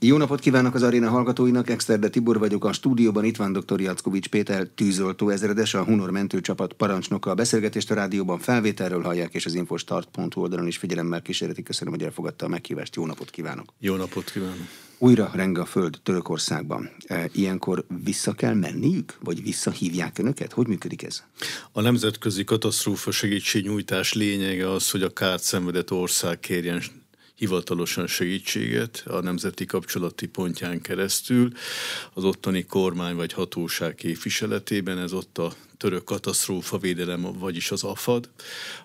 Jó napot kívánok az aréna hallgatóinak, Exterde Tibor vagyok, a stúdióban itt van dr. Jackovics Péter, tűzoltó ezredes, a Hunor mentőcsapat parancsnoka. A beszélgetést a rádióban felvételről hallják, és az infostart.hu oldalon is figyelemmel kísérleti. Köszönöm, hogy elfogadta a meghívást. Jó napot kívánok! Jó napot kívánok! Újra reng a föld Törökországban. E, ilyenkor vissza kell menniük, vagy visszahívják önöket? Hogy működik ez? A nemzetközi katasztrófa segítségnyújtás lényege az, hogy a kárt szenvedett ország kérjen hivatalosan segítséget a nemzeti kapcsolati pontján keresztül az ottani kormány vagy hatóság képviseletében, ez ott a török katasztrófa védelem, vagyis az AFAD,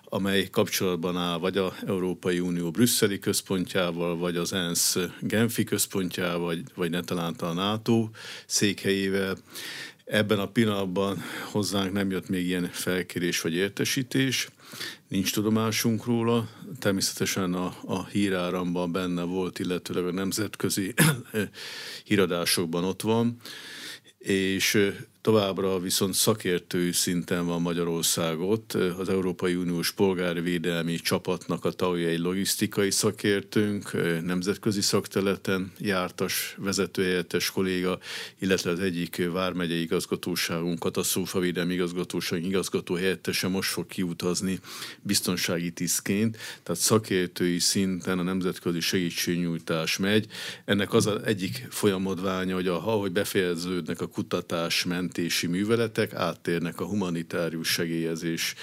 amely kapcsolatban áll vagy a Európai Unió brüsszeli központjával, vagy az ENSZ Genfi központjával, vagy, vagy ne talán a NATO székhelyével. Ebben a pillanatban hozzánk nem jött még ilyen felkérés vagy értesítés, nincs tudomásunk róla. Természetesen a, a híráramban benne volt, illetőleg a nemzetközi híradásokban ott van, és Továbbra viszont szakértői szinten van Magyarországot. Az Európai Uniós Polgárvédelmi Csapatnak a tagja egy logisztikai szakértőnk, nemzetközi szakterületen jártas vezetőhelyettes kolléga, illetve az egyik vármegyei igazgatóságunk, katasztrófavédelmi igazgatóság igazgató helyettese most fog kiutazni biztonsági tisztként, tehát szakértői szinten a nemzetközi segítségnyújtás megy. Ennek az az egyik folyamodványa, hogy ahogy befejeződnek a kutatás ment mentési műveletek áttérnek a humanitárius segélyezés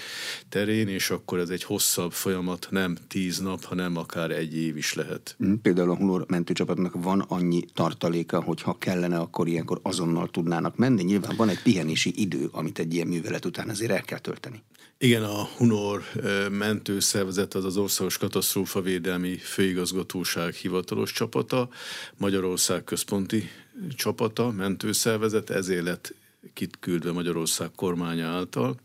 terén, és akkor ez egy hosszabb folyamat, nem tíz nap, hanem akár egy év is lehet. Mm, például a Hunor mentőcsapatnak van annyi tartaléka, hogy ha kellene, akkor ilyenkor azonnal tudnának menni. Nyilván van egy pihenési idő, amit egy ilyen művelet után azért el kell tölteni. Igen, a Hunor mentőszervezet az az Országos Katasztrófavédelmi Főigazgatóság hivatalos csapata, Magyarország központi csapata, mentőszervezet, ezért lett küldve Magyarország kormánya által.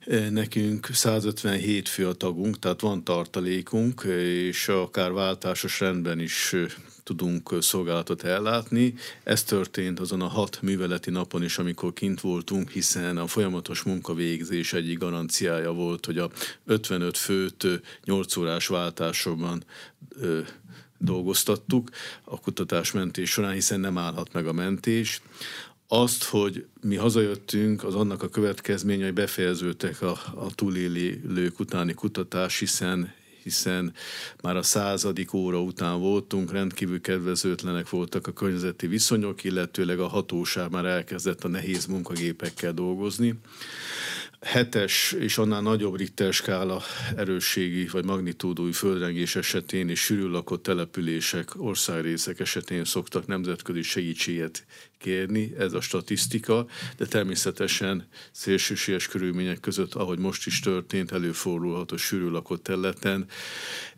E, nekünk 157 fő a tagunk, tehát van tartalékunk, és akár váltásos rendben is tudunk szolgálatot ellátni. Ez történt azon a hat műveleti napon is, amikor kint voltunk, hiszen a folyamatos munkavégzés egyik garanciája volt, hogy a 55 főt 8 órás váltásokban dolgoztattuk a kutatásmentés során, hiszen nem állhat meg a mentés. Azt, hogy mi hazajöttünk, az annak a következménye, hogy befejeződtek a, a túlélők utáni kutatás, hiszen hiszen már a századik óra után voltunk, rendkívül kedvezőtlenek voltak a környezeti viszonyok, illetőleg a hatóság már elkezdett a nehéz munkagépekkel dolgozni hetes és annál nagyobb Richter skála erősségi vagy magnitúdói földrengés esetén és sűrű lakott települések, országrészek esetén szoktak nemzetközi segítséget kérni, ez a statisztika, de természetesen szélsőséges körülmények között, ahogy most is történt, előfordulhat a sűrű lakott területen,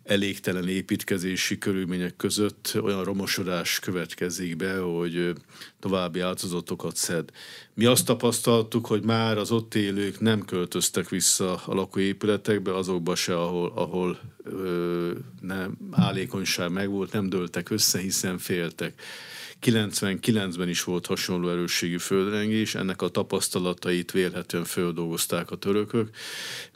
elégtelen építkezési körülmények között olyan romosodás következik be, hogy további áldozatokat szed. Mi azt tapasztaltuk, hogy már az ott élők nem költöztek vissza a lakóépületekbe, azokba se, ahol, ahol ö, nem, állékonyság megvolt, nem dőltek össze, hiszen féltek. 99-ben is volt hasonló erősségű földrengés, ennek a tapasztalatait vélhetően földolgozták a törökök.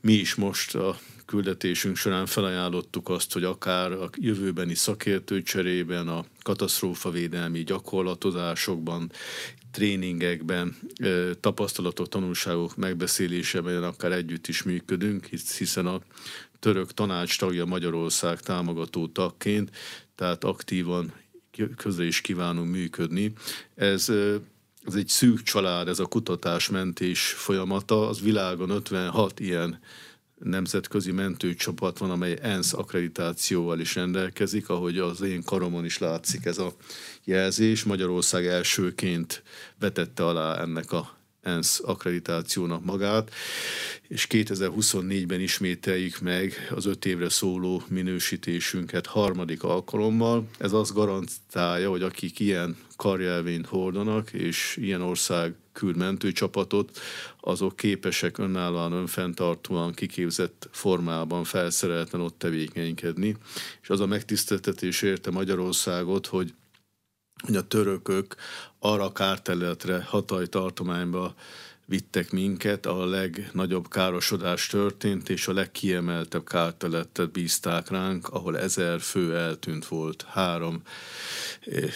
Mi is most a küldetésünk során felajánlottuk azt, hogy akár a jövőbeni szakértő cserében, a katasztrófavédelmi gyakorlatozásokban, tréningekben, tapasztalatok, tanulságok megbeszélésében akár együtt is működünk, hiszen a török tanács tagja Magyarország támogató tagként, tehát aktívan közre is kívánunk működni. Ez ez egy szűk család, ez a kutatásmentés folyamata, az világon 56 ilyen nemzetközi mentőcsapat van, amely ENSZ akkreditációval is rendelkezik, ahogy az én karomon is látszik ez a jelzés. Magyarország elsőként vetette alá ennek a ENSZ akkreditációnak magát, és 2024-ben ismételjük meg az öt évre szóló minősítésünket harmadik alkalommal. Ez azt garantálja, hogy akik ilyen karjelvényt hordanak, és ilyen ország küld mentőcsapatot, azok képesek önállóan, önfenntartóan, kiképzett formában felszerelten ott tevékenykedni. És az a megtiszteltetés érte Magyarországot, hogy hogy a törökök arra a kárterületre, Hataj tartományba vittek minket, a legnagyobb károsodás történt, és a legkiemeltebb kárteletet bízták ránk, ahol ezer fő eltűnt volt. Három eh,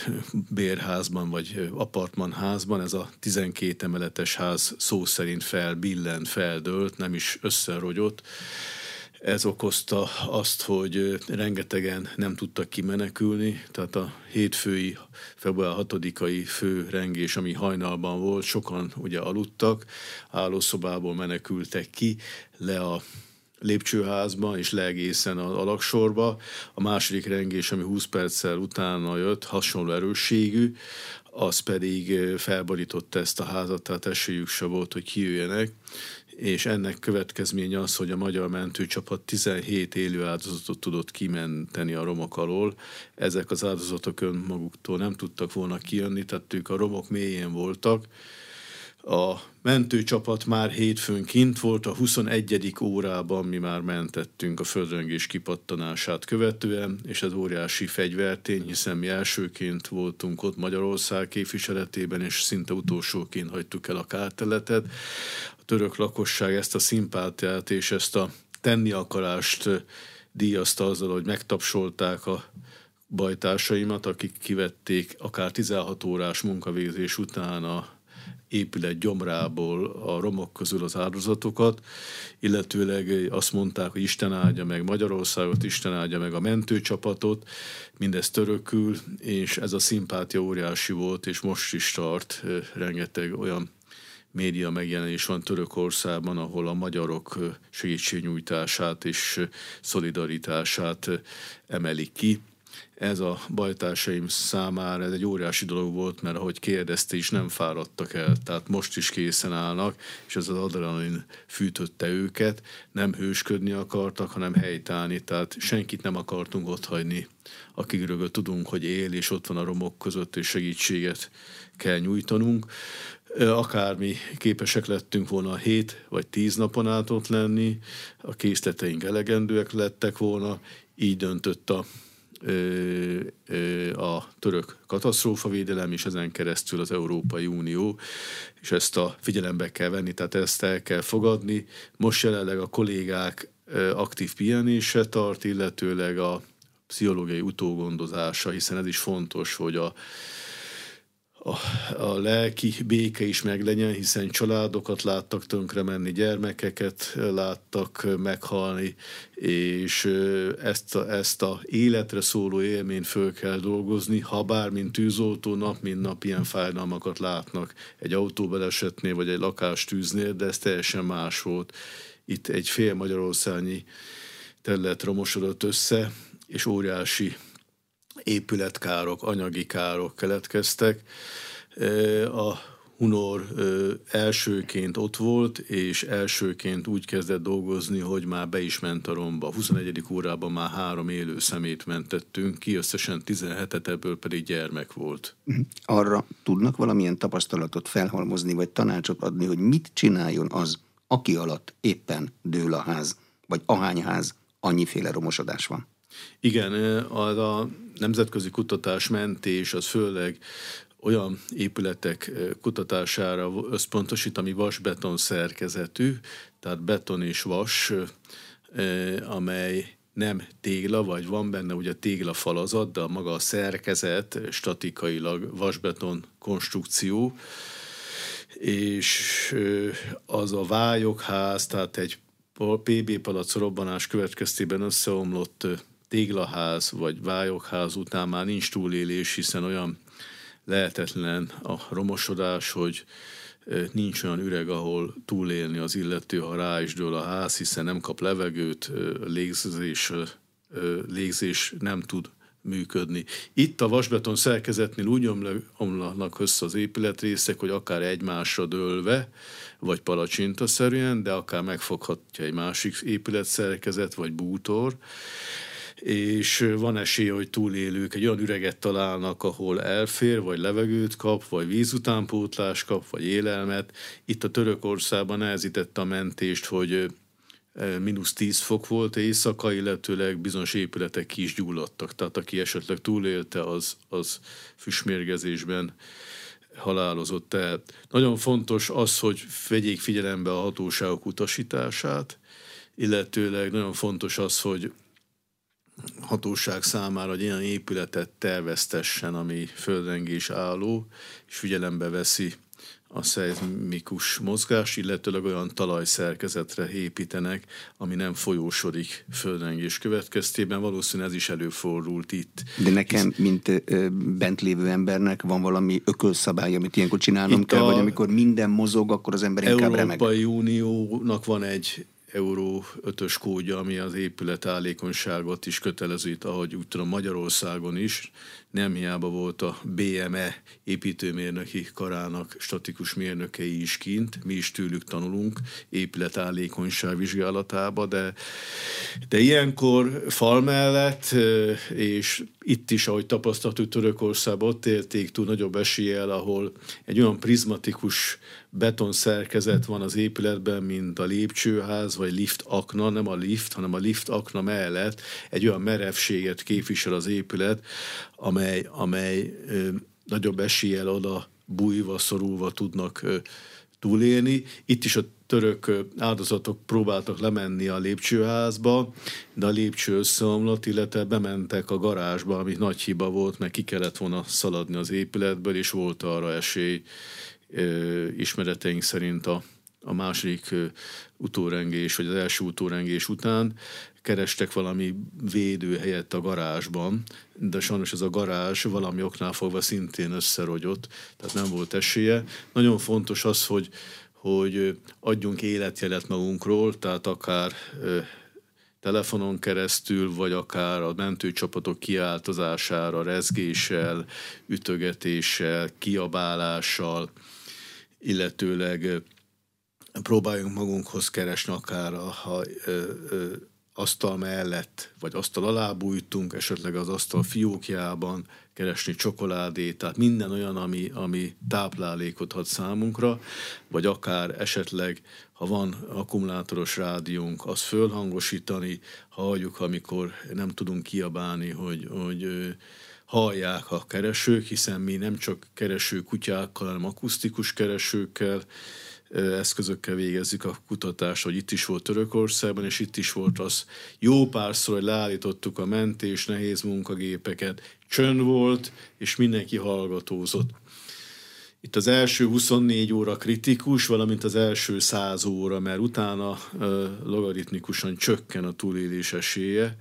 bérházban, vagy apartmanházban, ez a 12 emeletes ház szó szerint felbillent, feldőlt, nem is összerogyott, ez okozta azt, hogy rengetegen nem tudtak kimenekülni, tehát a hétfői, február 6-ai fő rengés, ami hajnalban volt, sokan ugye aludtak, állószobából menekültek ki, le a lépcsőházban és le egészen a alaksorba. A második rengés, ami 20 perccel utána jött, hasonló erősségű, az pedig felborította ezt a házat, tehát esélyük se volt, hogy kijöjjenek és ennek következménye az, hogy a magyar mentőcsapat 17 élő áldozatot tudott kimenteni a romok alól. Ezek az áldozatok önmaguktól nem tudtak volna kijönni, tehát ők a romok mélyén voltak. A mentőcsapat már hétfőn kint volt, a 21. órában mi már mentettünk a földrengés kipattanását követően, és ez óriási fegyvertény, hiszen mi elsőként voltunk ott Magyarország képviseletében, és szinte utolsóként hagytuk el a kárteletet török lakosság ezt a szimpátiát és ezt a tenni akarást díjazta azzal, hogy megtapsolták a bajtársaimat, akik kivették akár 16 órás munkavégzés után a épület gyomrából a romok közül az áldozatokat, illetőleg azt mondták, hogy Isten áldja meg Magyarországot, Isten áldja meg a mentőcsapatot, mindez törökül, és ez a szimpátia óriási volt, és most is tart rengeteg olyan média megjelenés van Törökországban, ahol a magyarok segítségnyújtását és szolidaritását emelik ki. Ez a bajtársaim számára ez egy óriási dolog volt, mert ahogy kérdezte is, nem fáradtak el, tehát most is készen állnak, és ez az adrenalin fűtötte őket, nem hősködni akartak, hanem helytállni, tehát senkit nem akartunk ott hagyni, akikről tudunk, hogy él, és ott van a romok között, és segítséget kell nyújtanunk akármi képesek lettünk volna 7 vagy 10 napon át ott lenni, a készleteink elegendőek lettek volna, így döntött a, a török katasztrófavédelem, és ezen keresztül az Európai Unió, és ezt a figyelembe kell venni, tehát ezt el kell fogadni. Most jelenleg a kollégák aktív pihenése tart, illetőleg a pszichológiai utógondozása, hiszen ez is fontos, hogy a a, a lelki béke is meglegyen, hiszen családokat láttak tönkre menni, gyermekeket láttak meghalni, és ezt a, ezt a életre szóló élményt föl kell dolgozni, ha bár mint tűzoltó nap, mint nap ilyen fájdalmakat látnak egy autóbelesetnél, vagy egy lakástűznél, de ez teljesen más volt. Itt egy fél magyarországi terület romosodott össze, és óriási épületkárok, anyagi károk keletkeztek. A Hunor elsőként ott volt, és elsőként úgy kezdett dolgozni, hogy már be is ment a romba. 21. órában már három élő szemét mentettünk ki, összesen 17 ebből pedig gyermek volt. Mhm. Arra tudnak valamilyen tapasztalatot felhalmozni, vagy tanácsot adni, hogy mit csináljon az, aki alatt éppen dől a ház, vagy ahány ház, annyiféle romosodás van? Igen, az a nemzetközi kutatás mentés az főleg olyan épületek kutatására összpontosít, ami vasbeton szerkezetű, tehát beton és vas, amely nem tégla, vagy van benne ugye tégla falazat, de maga a szerkezet statikailag vasbeton konstrukció, és az a vályokház, tehát egy PB palac robbanás következtében összeomlott téglaház vagy vályokház után már nincs túlélés, hiszen olyan lehetetlen a romosodás, hogy nincs olyan üreg, ahol túlélni az illető, ha rá is dől a ház, hiszen nem kap levegőt, légzés, légzés nem tud működni. Itt a vasbeton szerkezetnél úgy omlanak össze az épületrészek, hogy akár egymásra dőlve, vagy palacsintaszerűen, de akár megfoghatja egy másik épületszerkezet, vagy bútor és van esély, hogy túlélők egy olyan üreget találnak, ahol elfér, vagy levegőt kap, vagy vízutánpótlás kap, vagy élelmet. Itt a Törökországban nehezítette a mentést, hogy mínusz 10 fok volt éjszaka, illetőleg bizonyos épületek ki is gyulladtak. Tehát aki esetleg túlélte, az, az füstmérgezésben halálozott el. Nagyon fontos az, hogy vegyék figyelembe a hatóságok utasítását, illetőleg nagyon fontos az, hogy hatóság számára egy ilyen épületet terveztessen, ami földrengés álló, és figyelembe veszi a szeizmikus mozgás, illetőleg olyan talajszerkezetre építenek, ami nem folyósodik földrengés következtében. Valószínűleg ez is előfordult itt. De nekem, Hisz... mint ö, bent lévő embernek van valami ökölszabály, amit ilyenkor csinálnom itt kell, vagy amikor minden mozog, akkor az ember inkább Európai remeg. Európai Uniónak van egy euró 5-ös kódja, ami az épület állékonyságot is kötelező, ahogy úgy tudom Magyarországon is, nem hiába volt a BME építőmérnöki karának statikus mérnökei is kint, mi is tőlük tanulunk épület állékonyság vizsgálatába, de, de ilyenkor fal mellett, és itt is, ahogy tapasztaltuk Törökországban, ott élték túl nagyobb eséllyel, ahol egy olyan prizmatikus beton szerkezet van az épületben, mint a lépcsőház, vagy lift akna, nem a lift, hanem a lift akna mellett egy olyan merevséget képvisel az épület, amely, amely ö, nagyobb eséllyel oda bújva, szorulva tudnak ö, túlélni. Itt is a török áldozatok próbáltak lemenni a lépcsőházba, de a lépcső összeomlott, illetve bementek a garázsba, ami nagy hiba volt, mert ki kellett volna szaladni az épületből, és volt arra esély ismereteink szerint a, a második utórengés, vagy az első utórengés után kerestek valami védőhelyet a garázsban, de sajnos ez a garázs valami oknál fogva szintén összerogyott, tehát nem volt esélye. Nagyon fontos az, hogy, hogy adjunk életjelet magunkról, tehát akár telefonon keresztül, vagy akár a mentőcsapatok kiáltozására, rezgéssel, ütögetéssel, kiabálással, illetőleg próbáljunk magunkhoz keresni akár a, a, a, a asztal mellett, vagy asztal alá bújtunk, esetleg az asztal fiókjában keresni csokoládét, tehát minden olyan, ami, ami táplálékot ad számunkra, vagy akár esetleg, ha van akkumulátoros rádiónk, az fölhangosítani, ha halljuk, amikor nem tudunk kiabálni, hogy, hogy hallják a keresők, hiszen mi nem csak kereső kutyákkal, hanem akusztikus keresőkkel, eszközökkel végezzük a kutatást, hogy itt is volt Törökországban, és itt is volt az jó párszor, hogy leállítottuk a mentés, nehéz munkagépeket, csönd volt, és mindenki hallgatózott. Itt az első 24 óra kritikus, valamint az első 100 óra, mert utána logaritmikusan csökken a túlélés esélye.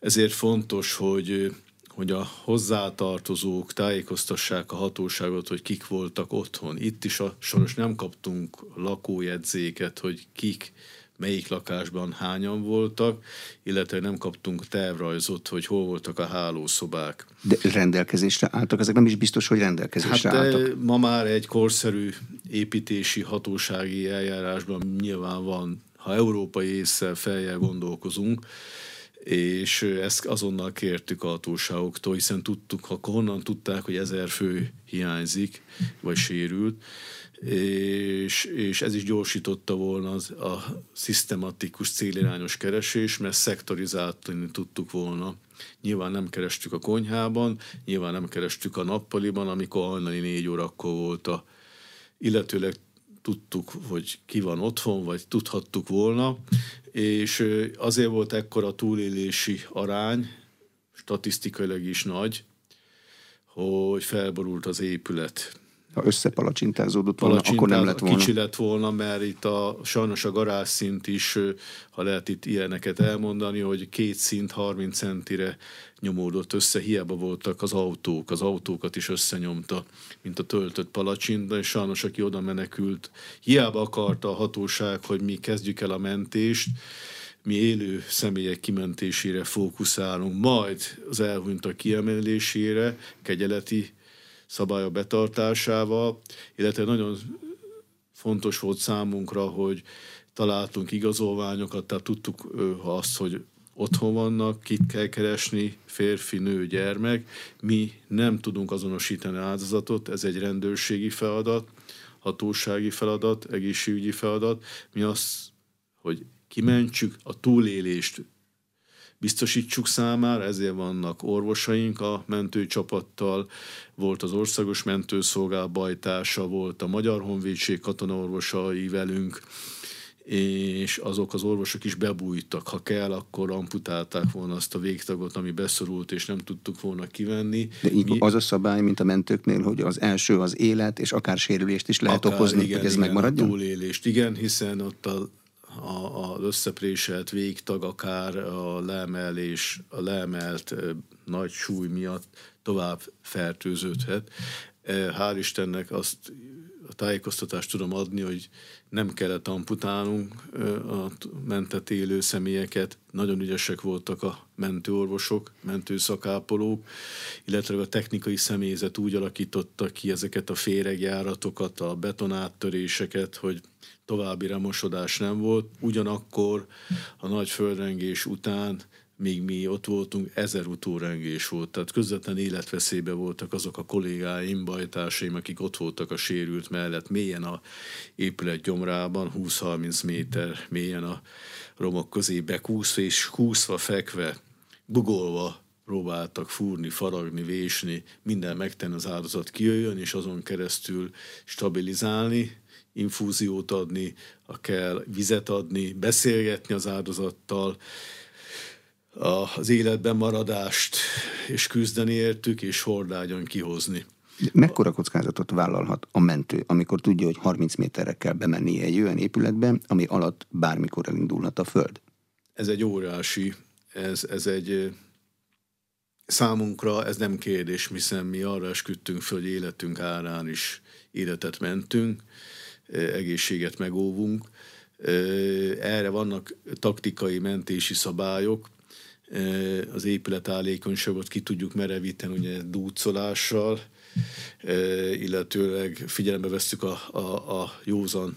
Ezért fontos, hogy hogy a hozzátartozók tájékoztassák a hatóságot, hogy kik voltak otthon. Itt is a soros nem kaptunk lakójegyzéket, hogy kik melyik lakásban hányan voltak, illetve nem kaptunk tervrajzot, hogy hol voltak a hálószobák. De rendelkezésre álltak? Ezek nem is biztos, hogy rendelkezésre hát álltak. Ma már egy korszerű építési hatósági eljárásban nyilván van, ha európai észre feljel gondolkozunk, és ezt azonnal kértük a hatóságoktól, hiszen tudtuk, ha honnan tudták, hogy ezer fő hiányzik, vagy sérült, és, és ez is gyorsította volna az, a szisztematikus célirányos keresés, mert szektorizálni tudtuk volna. Nyilván nem kerestük a konyhában, nyilván nem kerestük a nappaliban, amikor hajnali négy órakor volt a illetőleg tudtuk, hogy ki van otthon, vagy tudhattuk volna, és azért volt ekkora túlélési arány, statisztikailag is nagy, hogy felborult az épület ha összepalacsintázódott volna, akkor nem lett volna. Kicsi lett volna, mert itt a, sajnos a garázszint is, ha lehet itt ilyeneket elmondani, hogy két szint 30 centire nyomódott össze, hiába voltak az autók, az autókat is összenyomta, mint a töltött palacsinta, és sajnos aki oda menekült, hiába akarta a hatóság, hogy mi kezdjük el a mentést, mi élő személyek kimentésére fókuszálunk, majd az elhunytak kiemelésére, kegyeleti szabályok betartásával, illetve nagyon fontos volt számunkra, hogy találtunk igazolványokat, tehát tudtuk azt, hogy otthon vannak, kit kell keresni, férfi, nő, gyermek. Mi nem tudunk azonosítani áldozatot, ez egy rendőrségi feladat, hatósági feladat, egészségügyi feladat. Mi azt, hogy kimentsük, a túlélést biztosítsuk számára, ezért vannak orvosaink a mentőcsapattal, volt az Országos Mentőszolgál bajtása, volt a Magyar Honvédség katonaorvosai velünk, és azok az orvosok is bebújtak. Ha kell, akkor amputálták volna azt a végtagot, ami beszorult, és nem tudtuk volna kivenni. De így Mi... az a szabály, mint a mentőknél, hogy az első az élet, és akár sérülést is lehet akár, okozni, igen, hogy ez igen, megmaradjon? túlélést, igen, hiszen ott a a, az összepréselt végtag akár a leemelés, a leemelt nagy súly miatt tovább fertőződhet. Hál' Istennek azt a tájékoztatást tudom adni, hogy nem kellett amputálnunk a mentett élő személyeket. Nagyon ügyesek voltak a mentőorvosok, mentőszakápolók, illetve a technikai személyzet úgy alakította ki ezeket a féregjáratokat, a betonáttöréseket, hogy további remosodás nem volt. Ugyanakkor a nagy földrengés után míg mi ott voltunk, ezer utórengés volt, tehát közvetlen életveszélybe voltak azok a kollégáim, bajtársaim, akik ott voltak a sérült mellett, mélyen a épület gyomrában, 20-30 méter mélyen a romok közé bekúszva, és húszva, fekve, bugolva próbáltak fúrni, faragni, vésni, minden megtenni az áldozat kijöjjön, és azon keresztül stabilizálni, infúziót adni, a kell vizet adni, beszélgetni az áldozattal, az életben maradást, és küzdeni értük, és hordágyon kihozni. Mekkora kockázatot vállalhat a mentő, amikor tudja, hogy 30 méterre kell bemennie egy olyan épületbe, ami alatt bármikor elindulhat a föld? Ez egy óriási, ez, ez egy számunkra ez nem kérdés, hiszen mi arra esküdtünk föl, hogy életünk árán is életet mentünk, egészséget megóvunk. Erre vannak taktikai mentési szabályok, az épület állékonyságot ki tudjuk merevíteni ugye dúcolással, illetőleg figyelembe veszük a, a, a józan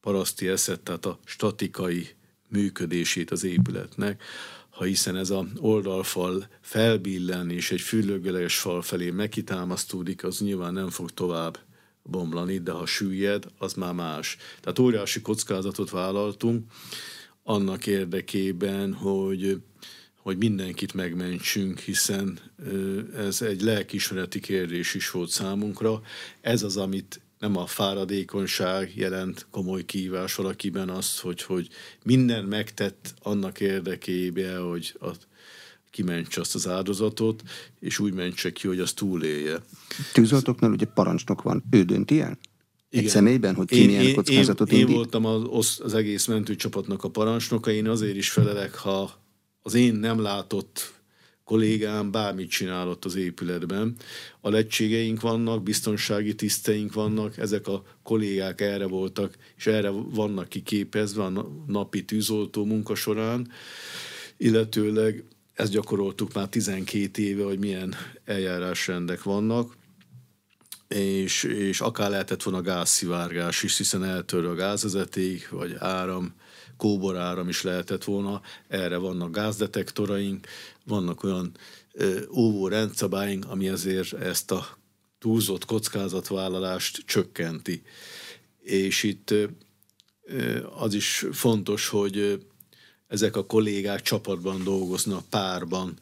paraszti eszet, tehát a statikai működését az épületnek, ha hiszen ez a oldalfal felbillen és egy füllőgelejes fal felé megkitámasztódik, az nyilván nem fog tovább bomlani, de ha süllyed, az már más. Tehát óriási kockázatot vállaltunk annak érdekében, hogy hogy mindenkit megmentsünk, hiszen ez egy lelkismereti kérdés is volt számunkra. Ez az, amit nem a fáradékonyság jelent komoly kívás valakiben azt, hogy, hogy minden megtett annak érdekében, hogy a, kimentse azt az áldozatot, és úgy mentse ki, hogy az túlélje. Tűzoltóknál ugye parancsnok van, ő dönti el? Igen. Egy személyben, hogy ki én, milyen kockázatot én, én, én voltam az, az egész mentőcsapatnak a parancsnoka, én azért is felelek, ha az én nem látott kollégám bármit csinálott az épületben. A lettségeink vannak, biztonsági tiszteink vannak, ezek a kollégák erre voltak, és erre vannak kiképezve a napi tűzoltó munka során, illetőleg ezt gyakoroltuk már 12 éve, hogy milyen eljárásrendek vannak, és, és akár lehetett volna gázszivárgás is, hiszen eltör a gázvezeték, vagy áram, kóboráram is lehetett volna, erre vannak gázdetektoraink, vannak olyan óvó rendszabályink, ami azért ezt a túlzott kockázatvállalást csökkenti. És itt az is fontos, hogy ezek a kollégák csapatban dolgoznak, párban.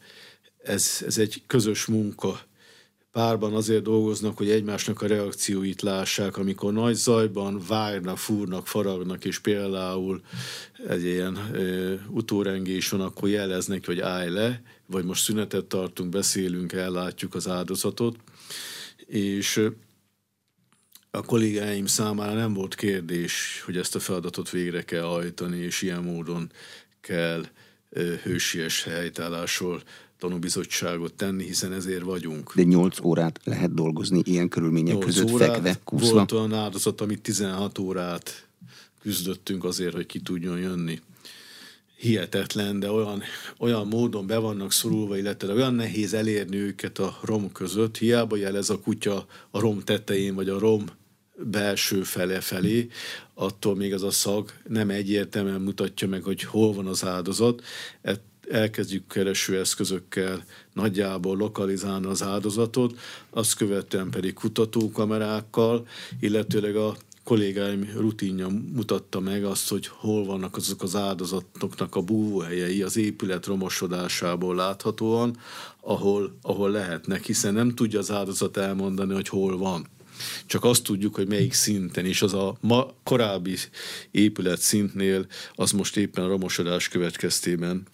Ez, ez egy közös munka párban azért dolgoznak, hogy egymásnak a reakcióit lássák, amikor nagy zajban vágnak, fúrnak, faragnak, és például egy ilyen e, utórengés van, akkor jeleznek, hogy állj le, vagy most szünetet tartunk, beszélünk, ellátjuk az áldozatot, és a kollégáim számára nem volt kérdés, hogy ezt a feladatot végre kell hajtani, és ilyen módon kell hősies helytállásról tanúbizottságot tenni, hiszen ezért vagyunk. De 8 órát lehet dolgozni ilyen körülmények között órát, fekve, kúszva? Volt olyan áldozat, amit 16 órát küzdöttünk azért, hogy ki tudjon jönni. Hihetetlen, de olyan, olyan módon be vannak szorulva, illetve olyan nehéz elérni őket a rom között. Hiába jelez a kutya a rom tetején, vagy a rom belső fele felé, attól még az a szag nem egyértelműen mutatja meg, hogy hol van az áldozat elkezdjük kereső eszközökkel nagyjából lokalizálni az áldozatot, azt követően pedig kutatókamerákkal, illetőleg a kollégáim rutinja mutatta meg azt, hogy hol vannak azok az áldozatoknak a búvóhelyei az épület romosodásából láthatóan, ahol, ahol lehetnek, hiszen nem tudja az áldozat elmondani, hogy hol van. Csak azt tudjuk, hogy melyik szinten, és az a ma korábbi épület szintnél, az most éppen a romosodás következtében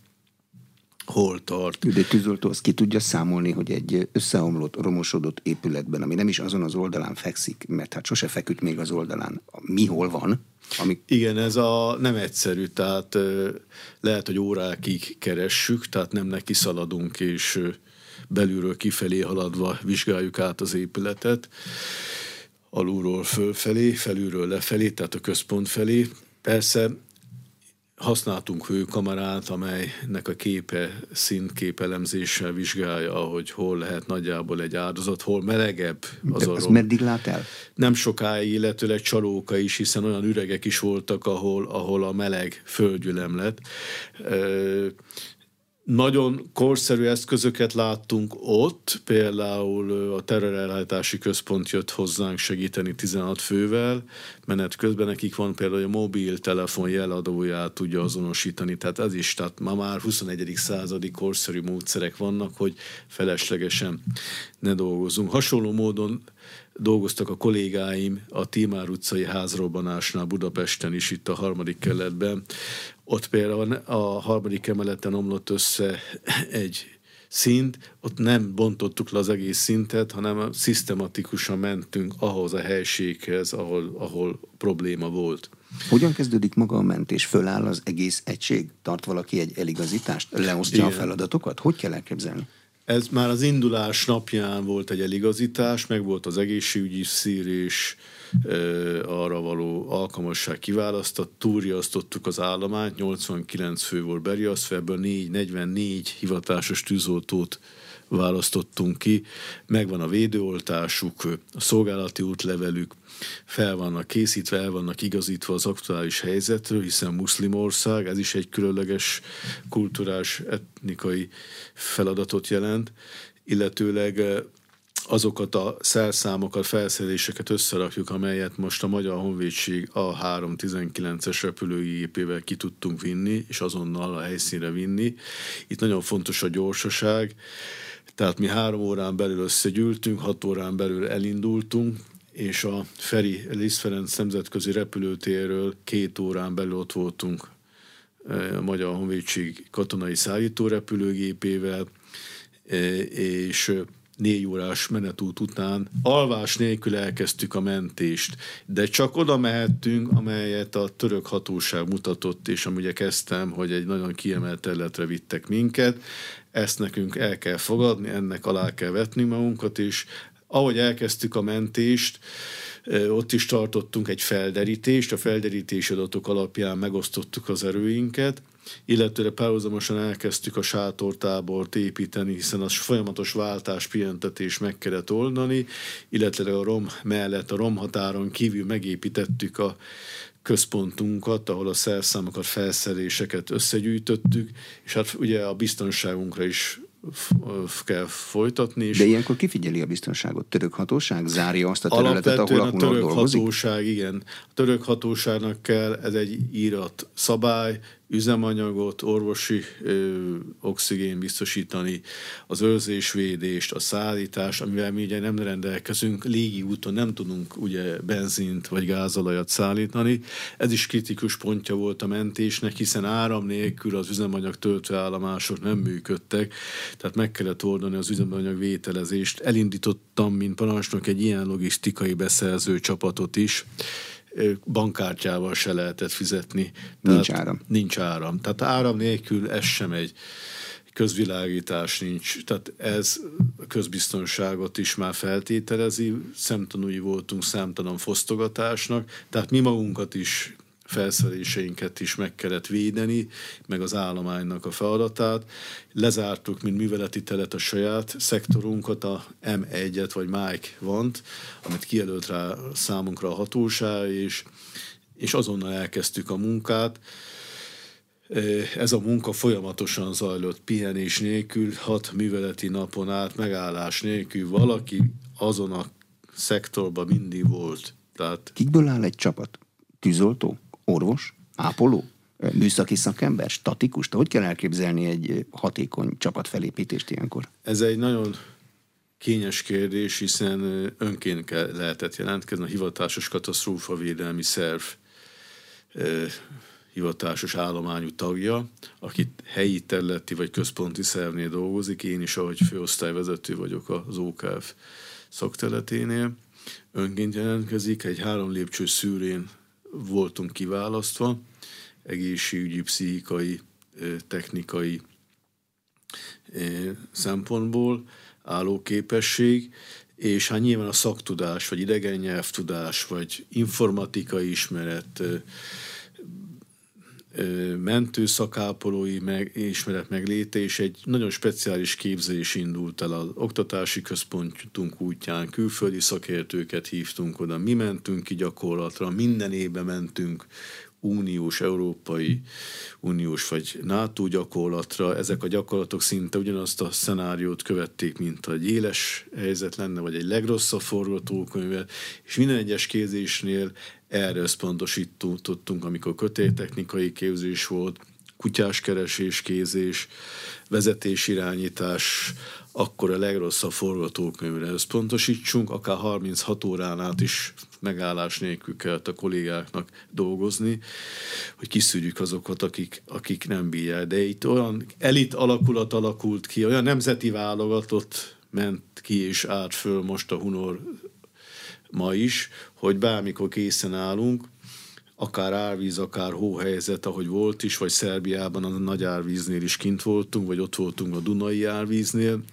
hol tart. De tűzoltó azt ki tudja számolni, hogy egy összeomlott, romosodott épületben, ami nem is azon az oldalán fekszik, mert hát sose feküdt még az oldalán, mi hol van? Ami... Igen, ez a nem egyszerű, tehát lehet, hogy órákig keressük, tehát nem neki szaladunk, és belülről kifelé haladva vizsgáljuk át az épületet, alulról fölfelé, felülről lefelé, tehát a központ felé. Persze használtunk hőkamerát, amelynek a képe szintképelemzéssel vizsgálja, hogy hol lehet nagyjából egy áldozat, hol melegebb az De az meddig lát el? Nem sokáig, illetőleg csalóka is, hiszen olyan üregek is voltak, ahol, ahol a meleg földgyülem lett. Nagyon korszerű eszközöket láttunk ott, például a terrorelhátási központ jött hozzánk segíteni 16 fővel, menet közben nekik van például a mobiltelefon jeladóját tudja azonosítani, tehát ez is, tehát ma már 21. századi korszerű módszerek vannak, hogy feleslegesen ne dolgozunk. Hasonló módon dolgoztak a kollégáim a Tímár utcai házrobbanásnál Budapesten is, itt a harmadik keletben. Ott például a harmadik emeleten omlott össze egy szint, ott nem bontottuk le az egész szintet, hanem szisztematikusan mentünk ahhoz a helységhez, ahol, ahol probléma volt. Hogyan kezdődik maga a mentés? Föláll az egész egység? Tart valaki egy eligazítást? Leosztja Igen. a feladatokat? Hogy kell elképzelni? Ez már az indulás napján volt egy eligazítás, meg volt az egészségügyi szírés, arra való alkalmasság kiválasztott, túlriasztottuk az állományt, 89 fő volt beriasztva, ebből 4, 44 hivatásos tűzoltót választottunk ki, megvan a védőoltásuk, a szolgálati útlevelük, fel vannak készítve, el vannak igazítva az aktuális helyzetről, hiszen muszlim ország, ez is egy különleges kulturális, etnikai feladatot jelent, illetőleg azokat a szerszámokat, felszereléseket összerakjuk, amelyet most a Magyar Honvédség A319-es repülőgépével ki tudtunk vinni, és azonnal a helyszínre vinni. Itt nagyon fontos a gyorsaság, tehát mi három órán belül összegyűltünk, hat órán belül elindultunk, és a Feri Liszt Ferenc nemzetközi repülőtérről két órán belül ott voltunk a Magyar Honvédség katonai szállítórepülőgépével, és négy órás menetút után alvás nélkül elkezdtük a mentést, de csak oda mehettünk, amelyet a török hatóság mutatott, és amúgy kezdtem, hogy egy nagyon kiemelt területre vittek minket, ezt nekünk el kell fogadni, ennek alá kell vetni magunkat, és ahogy elkezdtük a mentést, ott is tartottunk egy felderítést, a felderítési adatok alapján megosztottuk az erőinket, illetőleg párhuzamosan elkezdtük a sátortábort építeni, hiszen az folyamatos váltás, pihentetés meg kellett oldani, illetve a rom mellett, a rom határon kívül megépítettük a központunkat, ahol a szerszámokat, felszereléseket összegyűjtöttük, és hát ugye a biztonságunkra is kell folytatni. És De ilyenkor kifigyeli a biztonságot? Török hatóság zárja azt a területet, ahol a, a török dolgozik? hatóság, igen. A török hatóságnak kell, ez egy írat szabály, üzemanyagot, orvosi ö, oxigén biztosítani, az őrzésvédést, a szállítást, amivel mi ugye nem rendelkezünk, légi úton nem tudunk ugye benzint vagy gázolajat szállítani. Ez is kritikus pontja volt a mentésnek, hiszen áram nélkül az üzemanyag töltőállomások nem működtek, tehát meg kellett oldani az üzemanyag vételezést. Elindítottam, mint parancsnok egy ilyen logisztikai beszerző csapatot is, bankkártyával se lehetett fizetni. Nincs áram. Nincs áram. Tehát áram nélkül ez sem egy közvilágítás nincs. Tehát ez a közbiztonságot is már feltételezi. Szemtanúi voltunk számtalan fosztogatásnak, tehát mi magunkat is felszereléseinket is meg kellett védeni, meg az állománynak a feladatát. Lezártuk, mint műveleti telet a saját szektorunkat, a M1-et vagy Mike vant, amit kijelölt rá számunkra a hatóság, és, és azonnal elkezdtük a munkát. Ez a munka folyamatosan zajlott, pihenés nélkül, hat műveleti napon át, megállás nélkül. Valaki azon a szektorban mindig volt Tehát... Kikből áll egy csapat? Tűzoltó? Orvos? Ápoló? Műszaki szakember? Statikus? Hogy kell elképzelni egy hatékony csapatfelépítést ilyenkor? Ez egy nagyon kényes kérdés, hiszen önként kell, lehetett jelentkezni a hivatásos katasztrófavédelmi szerv hivatásos állományú tagja, aki helyi területi vagy központi szervnél dolgozik, én is, ahogy főosztályvezető vagyok az OKF szakterületénél. Önként jelentkezik, egy három lépcső szűrén voltunk kiválasztva, egészségügyi, pszichikai, technikai szempontból álló képesség, és hát nyilván a szaktudás, vagy idegen nyelvtudás, vagy informatikai ismeret, mentőszakápolói meg, ismeret megléte, és egy nagyon speciális képzés indult el az oktatási központunk útján, külföldi szakértőket hívtunk oda, mi mentünk ki gyakorlatra, minden évben mentünk uniós, európai uniós vagy NATO gyakorlatra. Ezek a gyakorlatok szinte ugyanazt a szenáriót követték, mint egy éles helyzet lenne, vagy egy legrosszabb forgatókönyvvel, és minden egyes kézésnél erre összpontosítottunk, amikor kötéltechnikai képzés volt, kutyáskeresés, kézés, vezetésirányítás, akkor a legrosszabb forgatókönyvre összpontosítsunk, akár 36 órán át is megállás nélkül kellett a kollégáknak dolgozni, hogy kiszűrjük azokat, akik, akik nem bírják. De itt olyan elit alakulat alakult ki, olyan nemzeti válogatott ment ki és át föl most a Hunor ma is, hogy bármikor készen állunk, akár árvíz, akár hóhelyzet, ahogy volt is, vagy Szerbiában a nagy árvíznél is kint voltunk, vagy ott voltunk a Dunai árvíznél,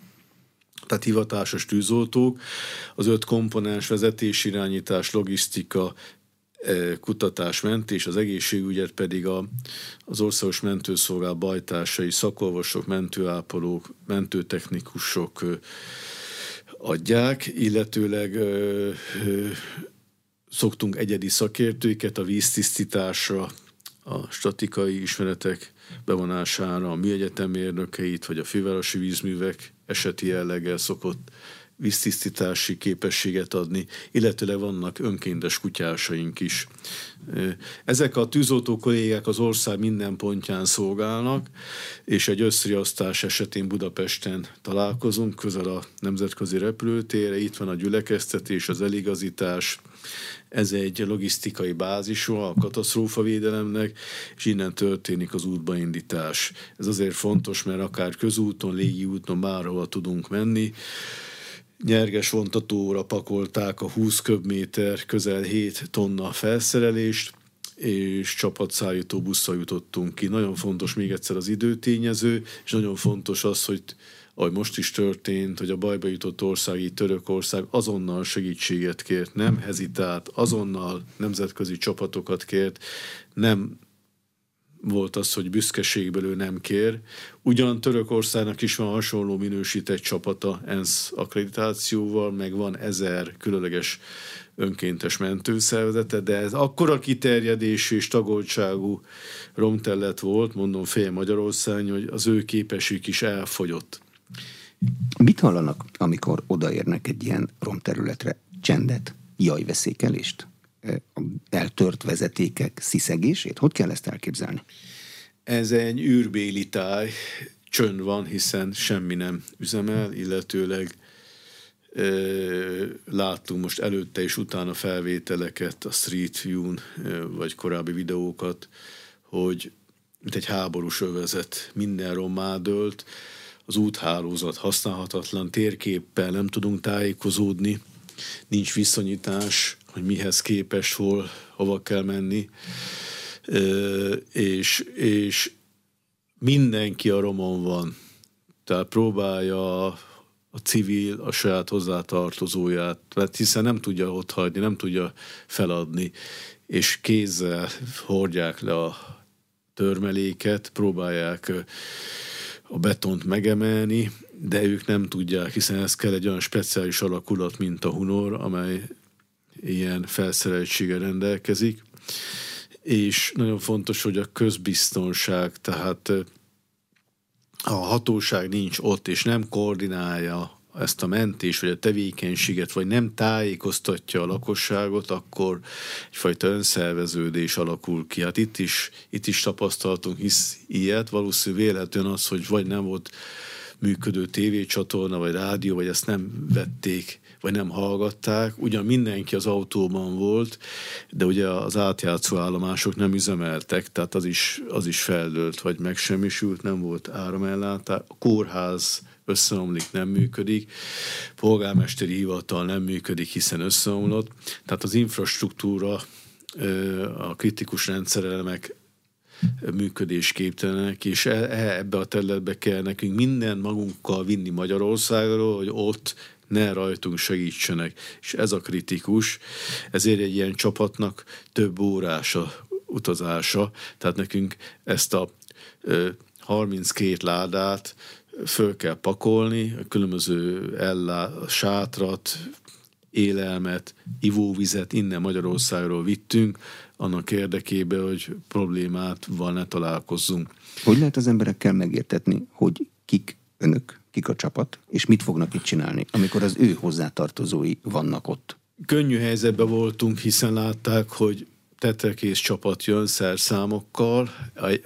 tehát hivatásos tűzoltók, az öt komponens vezetésirányítás, logisztika, e, kutatás, mentés, az egészségügyet pedig a, az országos mentőszolgál bajtársai, szakolvosok, mentőápolók, mentőtechnikusok adják, illetőleg ö, ö, szoktunk egyedi szakértőiket a víztisztításra, a statikai ismeretek bevonására, a műegyetem mérnökeit, vagy a fővárosi vízművek eseti jelleggel szokott víztisztítási képességet adni, illetőleg vannak önkéntes kutyásaink is. Ezek a tűzoltó kollégák az ország minden pontján szolgálnak, és egy összriasztás esetén Budapesten találkozunk, közel a nemzetközi repülőtérre, itt van a gyülekeztetés, az eligazítás, ez egy logisztikai bázisú a katasztrófavédelemnek, és innen történik az útbaindítás. Ez azért fontos, mert akár közúton, légi úton bárhova tudunk menni, nyerges vontatóra pakolták a 20 köbméter, közel 7 tonna felszerelést, és csapatszállító busszal jutottunk ki. Nagyon fontos még egyszer az időtényező, és nagyon fontos az, hogy ahogy most is történt, hogy a bajba jutott ország, így Törökország azonnal segítséget kért, nem hezitált, azonnal nemzetközi csapatokat kért, nem volt az, hogy büszkeségből ő nem kér. Ugyan Törökországnak is van hasonló minősített csapata ENSZ akkreditációval, meg van ezer különleges önkéntes mentőszervezete, de ez akkora kiterjedésű és tagoltságú romterület volt, mondom fél Magyarország, hogy az ő képességük is elfogyott. Mit hallanak, amikor odaérnek egy ilyen romterületre? Csendet? Jajveszékelést? Eltört vezetékek sziszegését? Hogy kell ezt elképzelni? Ez egy űrbéli táj, csönd van, hiszen semmi nem üzemel, illetőleg láttunk most előtte és utána felvételeket a Street View-n, vagy korábbi videókat, hogy mint egy háborús övezet, minden rommá dőlt, az úthálózat használhatatlan, térképpel nem tudunk tájékozódni, nincs viszonyítás, hogy mihez képes, hol, hova kell menni, és, és mindenki a romon van. Tehát próbálja a civil a saját hozzátartozóját, mert hiszen nem tudja ott hagyni, nem tudja feladni, és kézzel hordják le a törmeléket, próbálják a betont megemelni, de ők nem tudják, hiszen ez kell egy olyan speciális alakulat, mint a Hunor, amely ilyen felszereltsége rendelkezik, és nagyon fontos, hogy a közbiztonság, tehát a hatóság nincs ott, és nem koordinálja ezt a mentés vagy a tevékenységet, vagy nem tájékoztatja a lakosságot, akkor egyfajta önszerveződés alakul ki. Hát itt is, itt is tapasztaltunk hisz ilyet, valószínű véletlen az, hogy vagy nem volt működő tévécsatorna, vagy rádió, vagy ezt nem vették vagy nem hallgatták. Ugyan mindenki az autóban volt, de ugye az átjátszó állomások nem üzemeltek, tehát az is, az is feldőlt, vagy megsemmisült, nem volt áramellátás. A kórház összeomlik, nem működik, polgármesteri hivatal nem működik, hiszen összeomlott. Tehát az infrastruktúra, a kritikus rendszerelemek működésképtelenek, és e, e, ebbe a területbe kell nekünk minden magunkkal vinni Magyarországról, hogy ott ne rajtunk segítsenek. És ez a kritikus, ezért egy ilyen csapatnak több órás a utazása, tehát nekünk ezt a 32 ládát föl kell pakolni, a különböző ellá, sátrat, élelmet, ivóvizet innen Magyarországról vittünk, annak érdekében, hogy problémát van ne találkozzunk. Hogy lehet az emberekkel megértetni, hogy kik önök, kik a csapat, és mit fognak itt csinálni, amikor az ő hozzátartozói vannak ott? Könnyű helyzetben voltunk, hiszen látták, hogy tetrekész csapat jön szerszámokkal,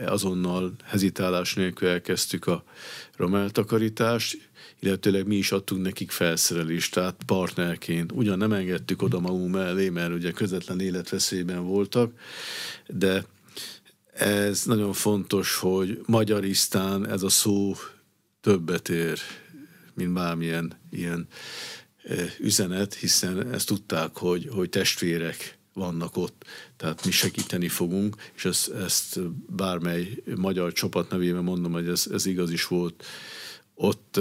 azonnal hezitálás nélkül elkezdtük a romeltakarítást, illetőleg mi is adtunk nekik felszerelést, tehát partnerként. Ugyan nem engedtük oda magunk mellé, mert ugye közvetlen életveszélyben voltak, de ez nagyon fontos, hogy magyarisztán ez a szó többet ér, mint bármilyen ilyen e, üzenet, hiszen ezt tudták, hogy, hogy testvérek vannak ott, tehát mi segíteni fogunk, és ezt, ezt bármely magyar csapat nevében mondom, hogy ez, ez igaz is volt. Ott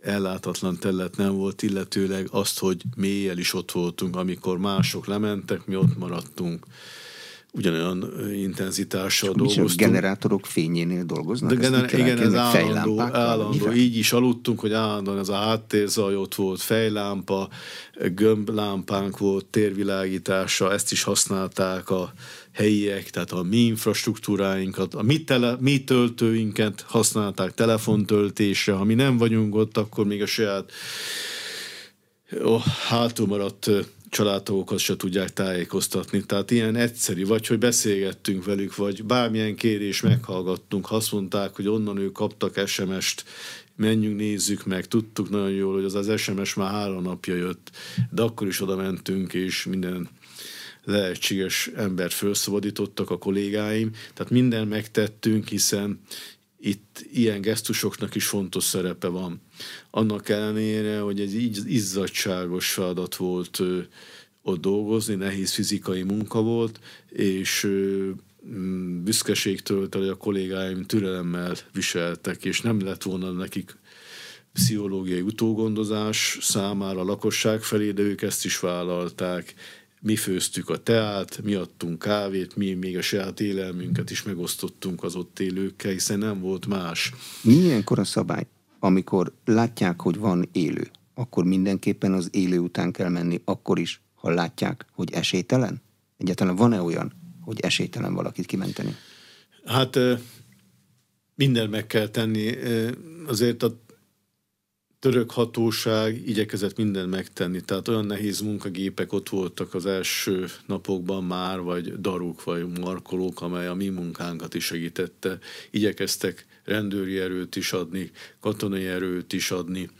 ellátatlan terület nem volt, illetőleg azt, hogy mélyel is ott voltunk, amikor mások lementek, mi ott maradtunk ugyanolyan intenzitással dolgoztunk. generátorok fényénél dolgoznak? De gener- igen, ez állandó, állandó. Így is aludtunk, hogy állandóan ez a háttérzaj ott volt, fejlámpa, gömblámpánk volt, térvilágítása, ezt is használták a helyiek, tehát a mi infrastruktúráinkat, a mi, tele, mi töltőinket használták telefontöltésre, ha mi nem vagyunk ott, akkor még a saját oh, hátul maradt családtagokat se tudják tájékoztatni. Tehát ilyen egyszerű, vagy hogy beszélgettünk velük, vagy bármilyen kérés meghallgattunk, ha azt mondták, hogy onnan ők kaptak SMS-t, menjünk, nézzük meg, tudtuk nagyon jól, hogy az az SMS már három napja jött, de akkor is oda mentünk, és minden lehetséges embert felszabadítottak a kollégáim, tehát minden megtettünk, hiszen itt ilyen gesztusoknak is fontos szerepe van. Annak ellenére, hogy egy izzadságos feladat volt ott dolgozni, nehéz fizikai munka volt, és mm, büszkeségtől hogy a kollégáim türelemmel viseltek, és nem lett volna nekik pszichológiai utógondozás számára a lakosság felé, de ők ezt is vállalták, mi főztük a teát, mi adtunk kávét, mi még a saját élelmünket is megosztottunk az ott élőkkel, hiszen nem volt más. Milyenkor a szabály, amikor látják, hogy van élő, akkor mindenképpen az élő után kell menni, akkor is, ha látják, hogy esélytelen? Egyáltalán van-e olyan, hogy esélytelen valakit kimenteni? Hát minden meg kell tenni. Azért a török hatóság igyekezett mindent megtenni, tehát olyan nehéz munkagépek ott voltak az első napokban már, vagy daruk, vagy markolók, amely a mi munkánkat is segítette. Igyekeztek rendőri erőt is adni, katonai erőt is adni.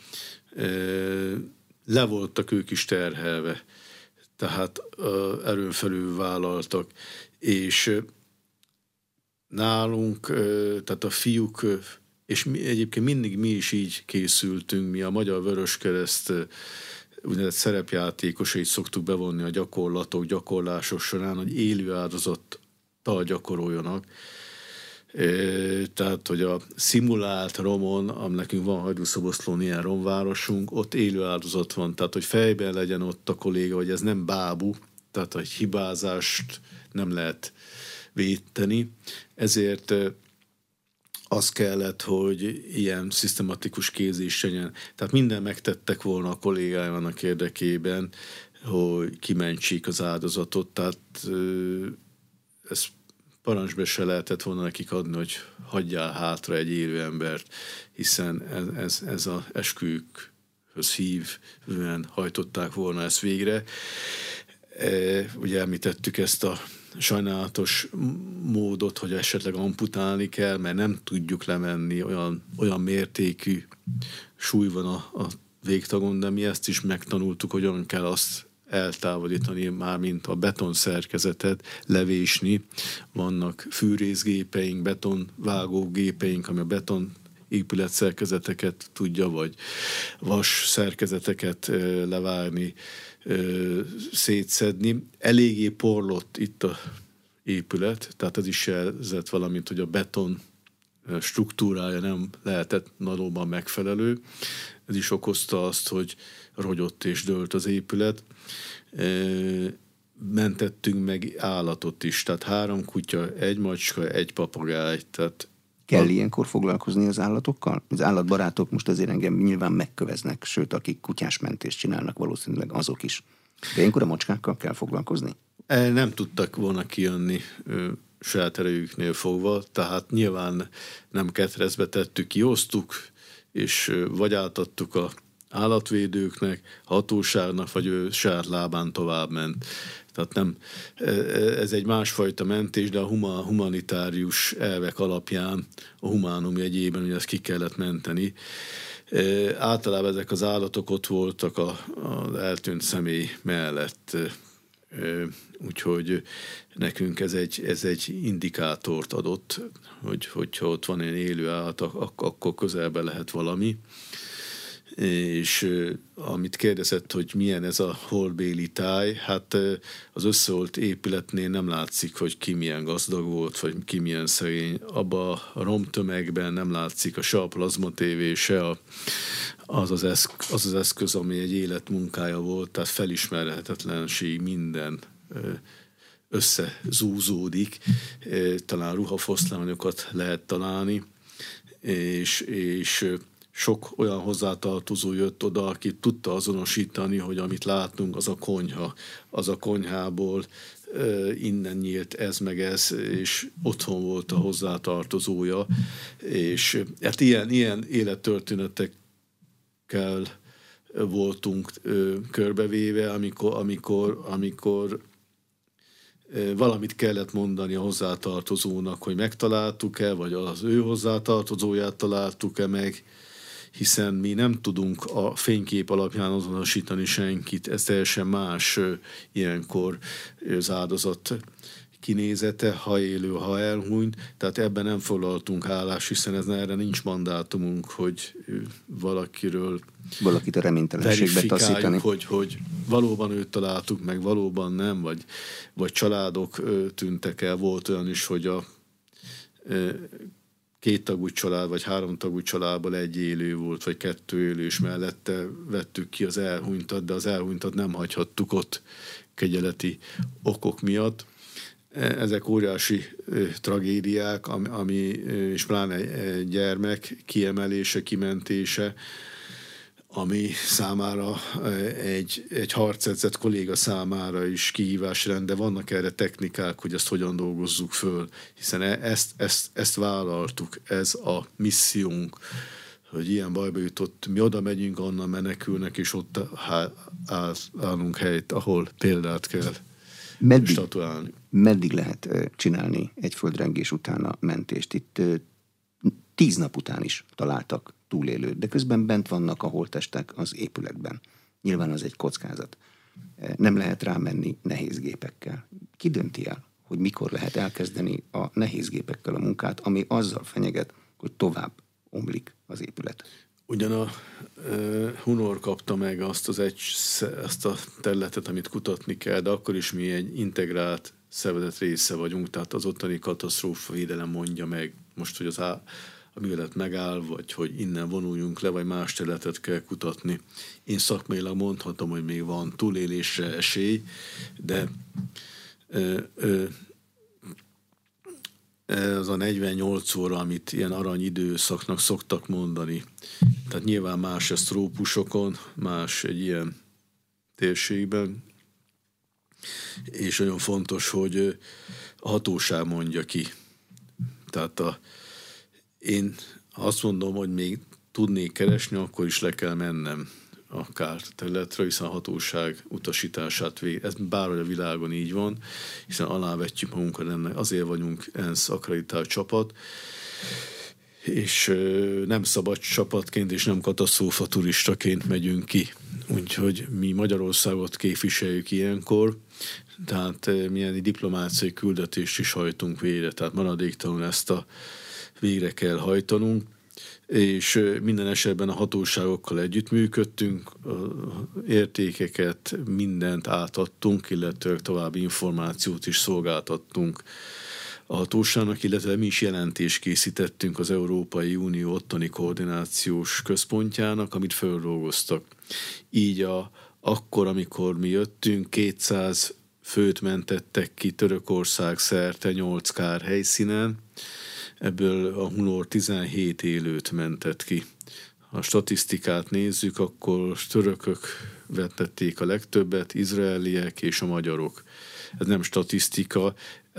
Le voltak ők is terhelve, tehát erőn felül vállaltak, és nálunk, tehát a fiúk és mi, egyébként mindig mi is így készültünk, mi a Magyar Vöröskereszt úgynevezett szerepjátékosait szoktuk bevonni a gyakorlatok, gyakorlások során, hogy élő áldozattal gyakoroljanak. Tehát, hogy a szimulált romon, am nekünk van Hajdúszoboszlón ilyen romvárosunk, ott élő áldozat van, tehát, hogy fejben legyen ott a kolléga, hogy ez nem bábú, tehát, hogy hibázást nem lehet védteni. Ezért az kellett, hogy ilyen szisztematikus képzés. Tehát minden megtettek volna a kollégáim annak érdekében, hogy kimentsék az áldozatot, tehát ez parancsbe se lehetett volna nekik adni, hogy hagyjál hátra egy élő embert, hiszen ez, ez, ez a esküjük hívően hajtották volna ezt végre. Ugye említettük ezt a sajnálatos módot, hogy esetleg amputálni kell, mert nem tudjuk lemenni, olyan, olyan mértékű súly van a, a végtagon, de mi ezt is megtanultuk, hogyan kell azt eltávolítani, már mint a beton szerkezetet, levésni. Vannak fűrészgépeink, betonvágógépeink, ami a beton épületszerkezeteket tudja, vagy vas szerkezeteket levárni, szétszedni. Eléggé porlott itt a épület, tehát ez is jelzett valamit, hogy a beton struktúrája nem lehetett valóban megfelelő. Ez is okozta azt, hogy rogyott és dőlt az épület. Mentettünk meg állatot is, tehát három kutya, egy macska, egy papagáj, tehát Kell ilyenkor foglalkozni az állatokkal? Az állatbarátok most azért engem nyilván megköveznek, sőt, akik kutyásmentést csinálnak, valószínűleg azok is. De ilyenkor a macskákkal kell foglalkozni? Nem tudtak volna kijönni saját erejüknél fogva, tehát nyilván nem ketrezbe tettük, kiosztuk, és vagy átadtuk a állatvédőknek, hatóságnak, vagy ő saját lábán tovább ment. Tehát nem, ez egy másfajta mentés, de a huma, humanitárius elvek alapján, a humánum jegyében, hogy ezt ki kellett menteni. Általában ezek az állatok ott voltak a, az eltűnt személy mellett, úgyhogy nekünk ez egy, ez egy indikátort adott, hogy hogyha ott van egy élő állat, akkor közelben lehet valami és amit kérdezett, hogy milyen ez a holbéli táj, hát az összeolt épületnél nem látszik, hogy ki milyen gazdag volt, vagy ki milyen szegény. Abba a romtömegben nem látszik a se a plazma tévé, se a, az, az, eszk, az az eszköz, ami egy életmunkája volt, tehát felismerhetetlenség minden összezúzódik, talán ruhafoszlányokat lehet találni, és, és sok olyan hozzátartozó jött oda, aki tudta azonosítani, hogy amit látunk, az a konyha. Az a konyhából innen nyílt ez meg ez, és otthon volt a hozzátartozója, és hát ilyen, ilyen élettörténetekkel voltunk körbevéve, amikor, amikor, amikor valamit kellett mondani a hozzátartozónak, hogy megtaláltuk-e, vagy az ő hozzátartozóját találtuk-e meg, hiszen mi nem tudunk a fénykép alapján azonosítani senkit, ez teljesen más ilyenkor az áldozat kinézete, ha élő, ha elhunyt, tehát ebben nem foglaltunk állás, hiszen ez erre nincs mandátumunk, hogy valakiről valakit a reménytelenségbe taszítani. Hogy, hogy valóban őt találtuk meg, valóban nem, vagy, vagy családok tűntek el. Volt olyan is, hogy a két tagú család, vagy három tagú családból egy élő volt, vagy kettő élő, és mellette vettük ki az elhunytat, de az elhunytat nem hagyhattuk ott kegyeleti okok miatt. E, ezek óriási tragédiák, ami, és pláne gyermek kiemelése, kimentése, ami számára egy, egy harcedzett kolléga számára is kihívás rend, de vannak erre technikák, hogy ezt hogyan dolgozzuk föl, hiszen e, ezt, ezt, ezt vállaltuk, ez a missziónk, hogy ilyen bajba jutott, mi oda megyünk, onnan menekülnek, és ott állunk helyt, ahol példát kell meddig, statuálni. Meddig lehet csinálni egy földrengés után a mentést? Itt tíz nap után is találtak túlélőt, de közben bent vannak a holtestek az épületben. Nyilván az egy kockázat. E, nem lehet rámenni nehéz gépekkel. Ki dönti el, hogy mikor lehet elkezdeni a nehéz gépekkel a munkát, ami azzal fenyeget, hogy tovább omlik az épület? Ugyan a e, Hunor kapta meg azt, az egy, azt a területet, amit kutatni kell, de akkor is mi egy integrált szervezet része vagyunk, tehát az ottani katasztrófa védelem mondja meg most, hogy az a művelet megáll, vagy hogy innen vonuljunk le, vagy más területet kell kutatni. Én szakmailag mondhatom, hogy még van túlélésre esély, de ö, ö, ez a 48 óra, amit ilyen aranyidőszaknak szoktak mondani. Tehát nyilván más ez trópusokon, más egy ilyen térségben, és nagyon fontos, hogy a hatóság mondja ki. Tehát a, én azt mondom, hogy még tudnék keresni, akkor is le kell mennem. a kárterületre, hiszen a hatóság utasítását vég. Ez bárhogy a világon így van, hiszen alávetjük magunkat ennek, azért vagyunk ENSZ akreditált csapat, és nem szabad csapatként és nem katasztrófa turistaként megyünk ki. Úgyhogy mi Magyarországot képviseljük ilyenkor, tehát milyen diplomáciai küldetést is hajtunk végre, tehát maradéktalanul ezt a végre kell hajtanunk és minden esetben a hatóságokkal együttműködtünk, értékeket, mindent átadtunk, illetve további információt is szolgáltattunk a hatóságnak, illetve mi is jelentést készítettünk az Európai Unió ottani koordinációs központjának, amit földolgoztak. Így a, akkor, amikor mi jöttünk, 200 főt mentettek ki Törökország szerte 8 kár helyszínen, ebből a Hunor 17 élőt mentett ki. A statisztikát nézzük, akkor törökök vetették a legtöbbet, izraeliek és a magyarok. Ez nem statisztika.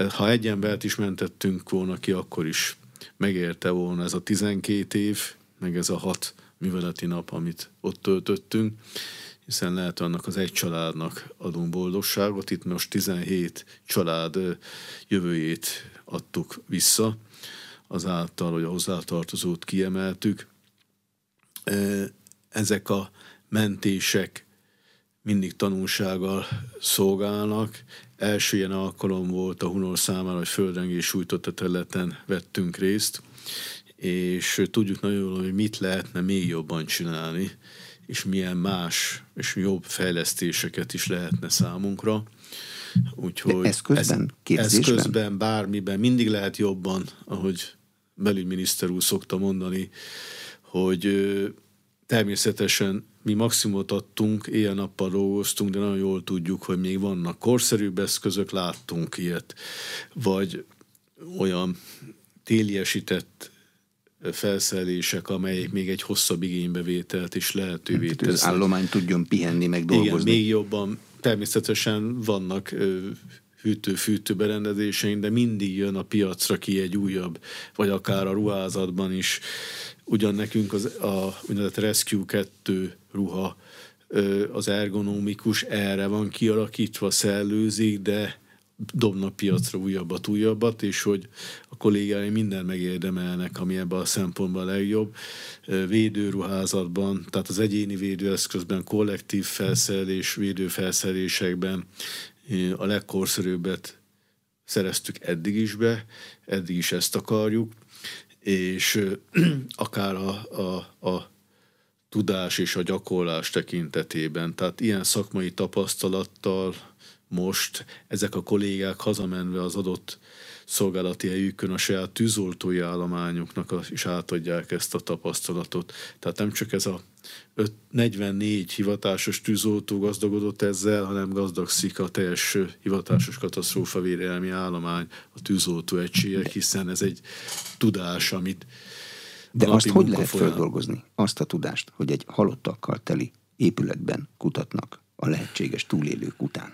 Ha egy embert is mentettünk volna ki, akkor is megérte volna ez a 12 év, meg ez a hat műveleti nap, amit ott töltöttünk, hiszen lehet annak az egy családnak adunk boldogságot. Itt most 17 család jövőjét adtuk vissza azáltal, hogy a hozzátartozót kiemeltük. Ezek a mentések mindig tanulsággal szolgálnak. Első ilyen alkalom volt a Hunor számára, hogy földrengés sújtott a területen vettünk részt, és tudjuk nagyon jól, hogy mit lehetne még jobban csinálni, és milyen más és jobb fejlesztéseket is lehetne számunkra. Úgyhogy ez közben, ez, ez közben, bármiben mindig lehet jobban, ahogy belügyminiszter úr szokta mondani, hogy természetesen mi maximumot adtunk, éjjel-nappal dolgoztunk, de nagyon jól tudjuk, hogy még vannak korszerűbb eszközök, láttunk ilyet, vagy olyan téliesített felszerelések, amelyek még egy hosszabb igénybevételt is lehetővé tesznek. Az állomány tudjon pihenni, meg dolgozni. Igen, még jobban. Természetesen vannak hűtő-fűtő berendezéseink, de mindig jön a piacra ki egy újabb, vagy akár a ruházatban is. Ugyan nekünk az, a úgynevezett Rescue 2 ruha az ergonomikus, erre van kialakítva, szellőzik, de dobnak piacra újabbat, újabbat, és hogy a kollégáim minden megérdemelnek, ami ebben a szempontban a legjobb. Védőruházatban, tehát az egyéni védőeszközben, kollektív felszerelés, védőfelszerelésekben a legkorszerűbbet szereztük eddig is be, eddig is ezt akarjuk, és akár a, a, a tudás és a gyakorlás tekintetében. Tehát ilyen szakmai tapasztalattal most ezek a kollégák hazamenve az adott szolgálati helyükön a saját tűzoltói állományoknak is átadják ezt a tapasztalatot. Tehát nem csak ez a 44 hivatásos tűzoltó gazdagodott ezzel, hanem gazdagszik a teljes hivatásos katasztrófavédelmi állomány, a tűzoltó egységek, hiszen ez egy tudás, amit De azt hogy lehet folyam... feldolgozni? Azt a tudást, hogy egy halottakkal teli épületben kutatnak a lehetséges túlélők után?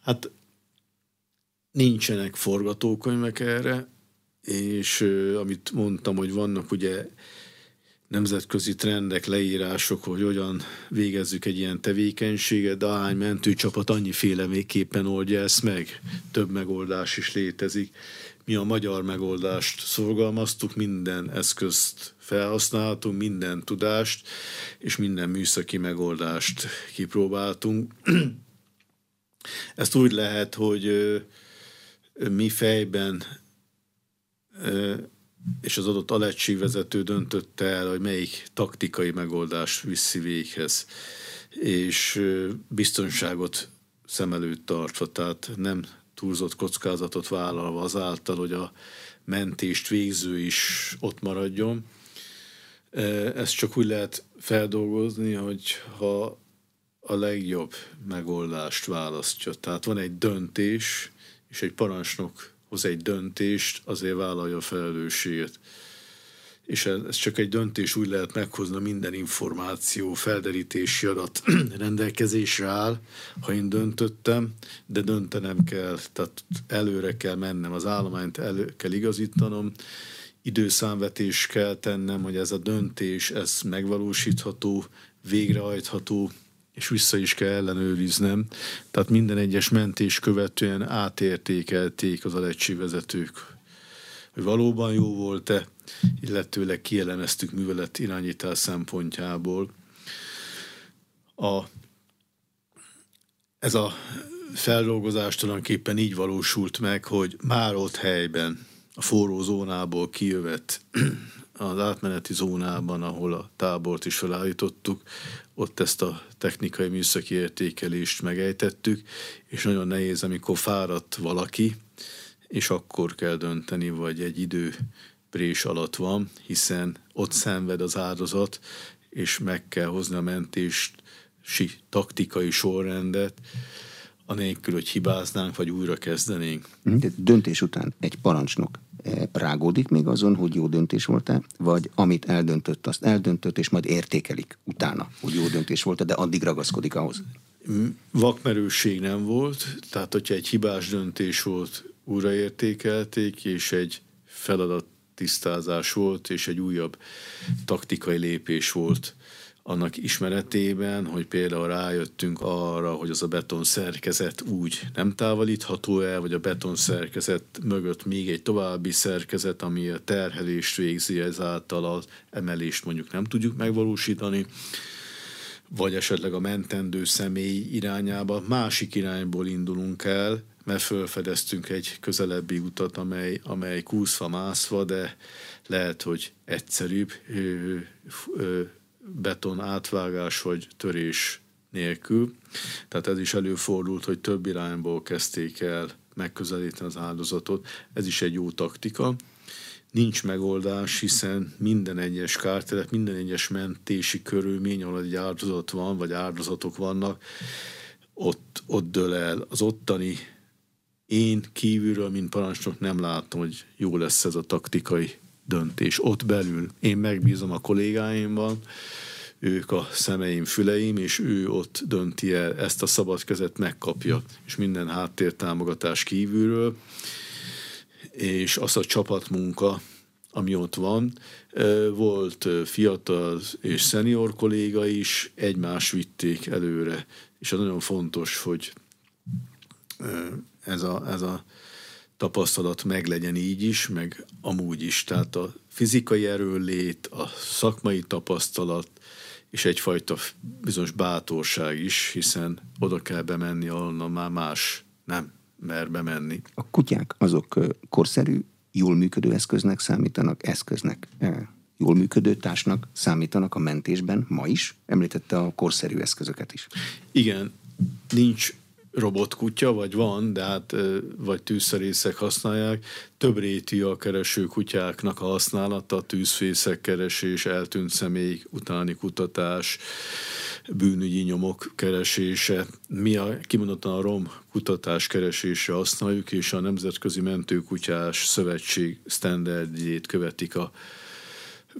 Hát nincsenek forgatókönyvek erre, és amit mondtam, hogy vannak ugye nemzetközi trendek, leírások, hogy hogyan végezzük egy ilyen tevékenységet, de ahány mentőcsapat annyiféle végképpen oldja ezt meg. Több megoldás is létezik. Mi a magyar megoldást szorgalmaztuk, minden eszközt felhasználtunk, minden tudást, és minden műszaki megoldást kipróbáltunk. Ezt úgy lehet, hogy mi fejben és az adott vezető döntötte el, hogy melyik taktikai megoldás viszi véghez, és biztonságot szem előtt tartva, tehát nem túlzott kockázatot vállalva azáltal, hogy a mentést végző is ott maradjon. Ezt csak úgy lehet feldolgozni, hogy ha a legjobb megoldást választja. Tehát van egy döntés, és egy parancsnok hoz egy döntést, azért vállalja a felelősséget. És ez csak egy döntés úgy lehet meghozni, minden információ, felderítési adat rendelkezésre áll, ha én döntöttem, de döntenem kell, tehát előre kell mennem, az állományt elő kell igazítanom, időszámvetés kell tennem, hogy ez a döntés, ez megvalósítható, végrehajtható, és vissza is kell ellenőriznem. Tehát minden egyes mentés követően átértékelték az vezetők, hogy valóban jó volt-e, illetőleg kielemeztük művelet irányítás szempontjából. A, ez a feldolgozás tulajdonképpen így valósult meg, hogy már ott helyben, a forró zónából kijövet az átmeneti zónában, ahol a tábort is felállítottuk, ott ezt a technikai műszaki értékelést megejtettük, és nagyon nehéz, amikor fáradt valaki, és akkor kell dönteni, vagy egy idő prés alatt van, hiszen ott szenved az áldozat, és meg kell hozni a mentést, taktikai sorrendet, anélkül, hogy hibáznánk, vagy újra kezdenénk. De döntés után egy parancsnok rágódik még azon, hogy jó döntés volt-e, vagy amit eldöntött, azt eldöntött, és majd értékelik utána, hogy jó döntés volt-e, de addig ragaszkodik ahhoz. Vakmerőség nem volt, tehát hogyha egy hibás döntés volt, újraértékelték, és egy feladat tisztázás volt, és egy újabb taktikai lépés volt annak ismeretében, hogy például rájöttünk arra, hogy az a beton szerkezet úgy nem távolítható el, vagy a beton szerkezet mögött még egy további szerkezet, ami a terhelést végzi, ezáltal az emelést mondjuk nem tudjuk megvalósítani, vagy esetleg a mentendő személy irányába. Másik irányból indulunk el, mert felfedeztünk egy közelebbi utat, amely, amely kúszva, mászva, de lehet, hogy egyszerűbb ö, ö, beton átvágás vagy törés nélkül. Tehát ez is előfordult, hogy több irányból kezdték el megközelíteni az áldozatot. Ez is egy jó taktika. Nincs megoldás, hiszen minden egyes kártelep, minden egyes mentési körülmény, ahol egy áldozat van, vagy áldozatok vannak, ott, ott dől el az ottani én kívülről, mint parancsnok nem látom, hogy jó lesz ez a taktikai döntés. Ott belül én megbízom a kollégáimban, ők a szemeim, füleim, és ő ott dönti el, ezt a szabad kezet megkapja, és minden háttértámogatás kívülről, és az a csapatmunka, ami ott van. Volt fiatal és szenior kolléga is, egymás vitték előre, és az nagyon fontos, hogy ez a, ez a tapasztalat meglegyen így is, meg amúgy is. Tehát a fizikai erőlét, a szakmai tapasztalat, és egyfajta bizonyos bátorság is, hiszen oda kell bemenni, ahol már más nem mer bemenni. A kutyák azok korszerű, jól működő eszköznek számítanak, eszköznek jól működő társnak számítanak a mentésben ma is? Említette a korszerű eszközöket is. Igen, nincs robotkutya, vagy van, de hát vagy tűzszerészek használják. Több rétű a kereső kutyáknak a használata, tűzfészek keresés, eltűnt személy utáni kutatás, bűnügyi nyomok keresése. Mi a, kimondottan a ROM kutatás keresésre használjuk, és a Nemzetközi Mentőkutyás Szövetség standardjét követik a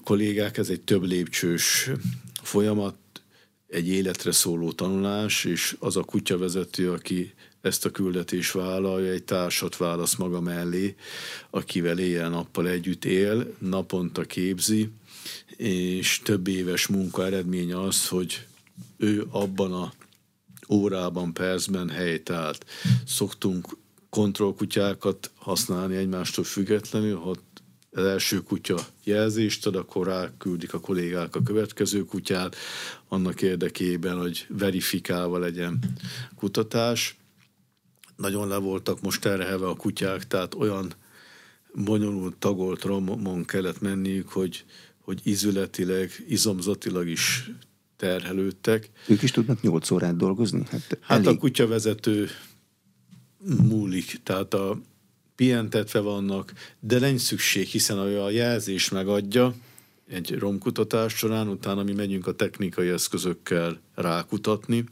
kollégák. Ez egy több lépcsős folyamat, egy életre szóló tanulás, és az a kutyavezető, aki ezt a küldetést vállalja, egy társat válasz maga mellé, akivel éjjel-nappal együtt él, naponta képzi, és több éves munka eredménye az, hogy ő abban a órában, percben helytált. Szoktunk kontrollkutyákat használni egymástól függetlenül, ha az első kutya jelzést ad, akkor ráküldik a kollégák a következő kutyát, annak érdekében, hogy verifikálva legyen kutatás. Nagyon le voltak most terhelve a kutyák, tehát olyan bonyolult tagolt romon kellett menniük, hogy, hogy izületileg, izomzatilag is terhelődtek. Ők is tudnak 8 órát dolgozni? Hát, hát elég... a kutyavezető múlik, tehát a pihentetve vannak, de nincs szükség, hiszen a jelzés megadja egy romkutatás során, utána mi megyünk a technikai eszközökkel rákutatni,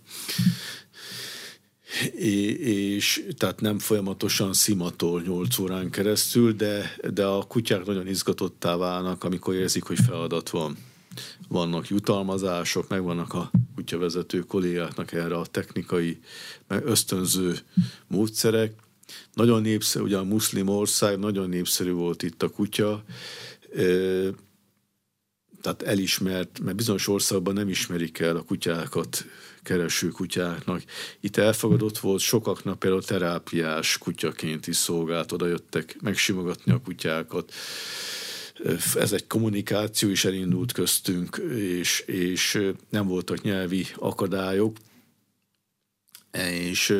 és tehát nem folyamatosan szimatol 8 órán keresztül, de, de a kutyák nagyon izgatottá válnak, amikor érzik, hogy feladat van. Vannak jutalmazások, megvannak a kutyavezető kollégáknak erre a technikai, meg ösztönző módszerek, nagyon népszerű, ugye a muszlim ország, nagyon népszerű volt itt a kutya, tehát elismert, mert bizonyos országban nem ismerik el a kutyákat kereső kutyáknak. Itt elfogadott volt, sokaknak például terápiás kutyaként is szolgált, oda jöttek megsimogatni a kutyákat. Ez egy kommunikáció is elindult köztünk, és, és nem voltak nyelvi akadályok. És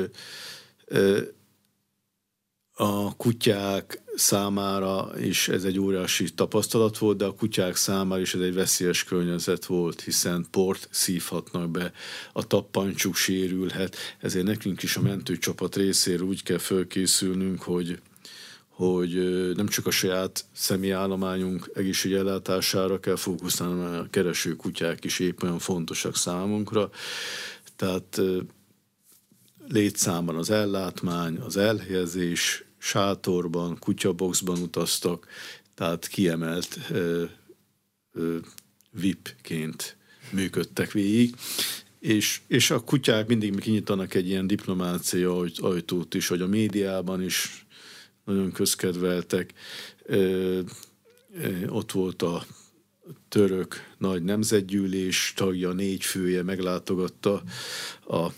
a kutyák számára is ez egy óriási tapasztalat volt, de a kutyák számára is ez egy veszélyes környezet volt, hiszen port szívhatnak be, a tappancsuk sérülhet, ezért nekünk is a mentőcsapat részéről úgy kell fölkészülnünk, hogy hogy nem csak a saját személyállományunk egészségügyi ellátására kell fókuszálni, mert a kereső kutyák is épp olyan fontosak számunkra. Tehát létszámban az ellátmány, az elhelyezés, sátorban, kutyaboxban utaztak, tehát kiemelt ö, ö, VIP-ként működtek végig, és, és a kutyák mindig kinyitanak egy ilyen diplomácia ajtót is, hogy a médiában is nagyon közkedveltek. Ö, ö, ott volt a török nagy nemzetgyűlés tagja, négy fője meglátogatta a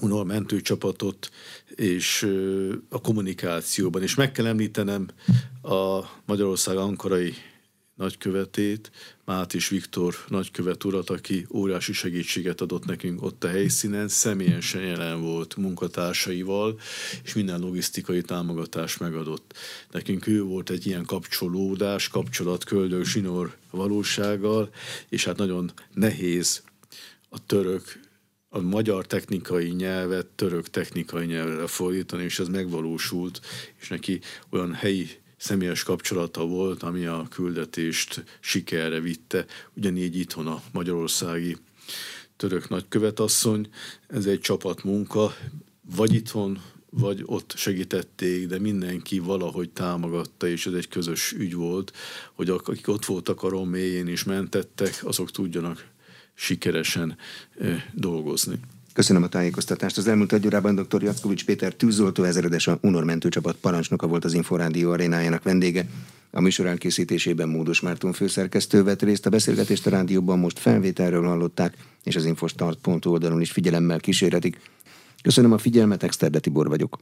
Unor mentőcsapatot, és a kommunikációban. És meg kell említenem a Magyarország ankarai nagykövetét, Mátis Viktor nagykövet urat, aki óriási segítséget adott nekünk ott a helyszínen, személyesen jelen volt munkatársaival, és minden logisztikai támogatást megadott. Nekünk ő volt egy ilyen kapcsolódás, kapcsolat Köldök Zsinór valósággal, és hát nagyon nehéz a török a magyar technikai nyelvet török technikai nyelvre fordítani, és ez megvalósult, és neki olyan helyi személyes kapcsolata volt, ami a küldetést sikerre vitte. Ugyanígy itthon a magyarországi török nagykövetasszony, ez egy csapatmunka, vagy itthon, vagy ott segítették, de mindenki valahogy támogatta, és ez egy közös ügy volt, hogy akik ott voltak a roméjén és mentettek, azok tudjanak sikeresen dolgozni. Köszönöm a tájékoztatást. Az elmúlt egy órában dr. Jackovics Péter tűzoltó ezredes a Unor mentőcsapat parancsnoka volt az Inforádió arénájának vendége. A műsor elkészítésében Módos Márton főszerkesztő vett részt a beszélgetést a rádióban most felvételről hallották, és az infostart.hu oldalon is figyelemmel kísérhetik. Köszönöm a figyelmet, Exterde Tibor vagyok.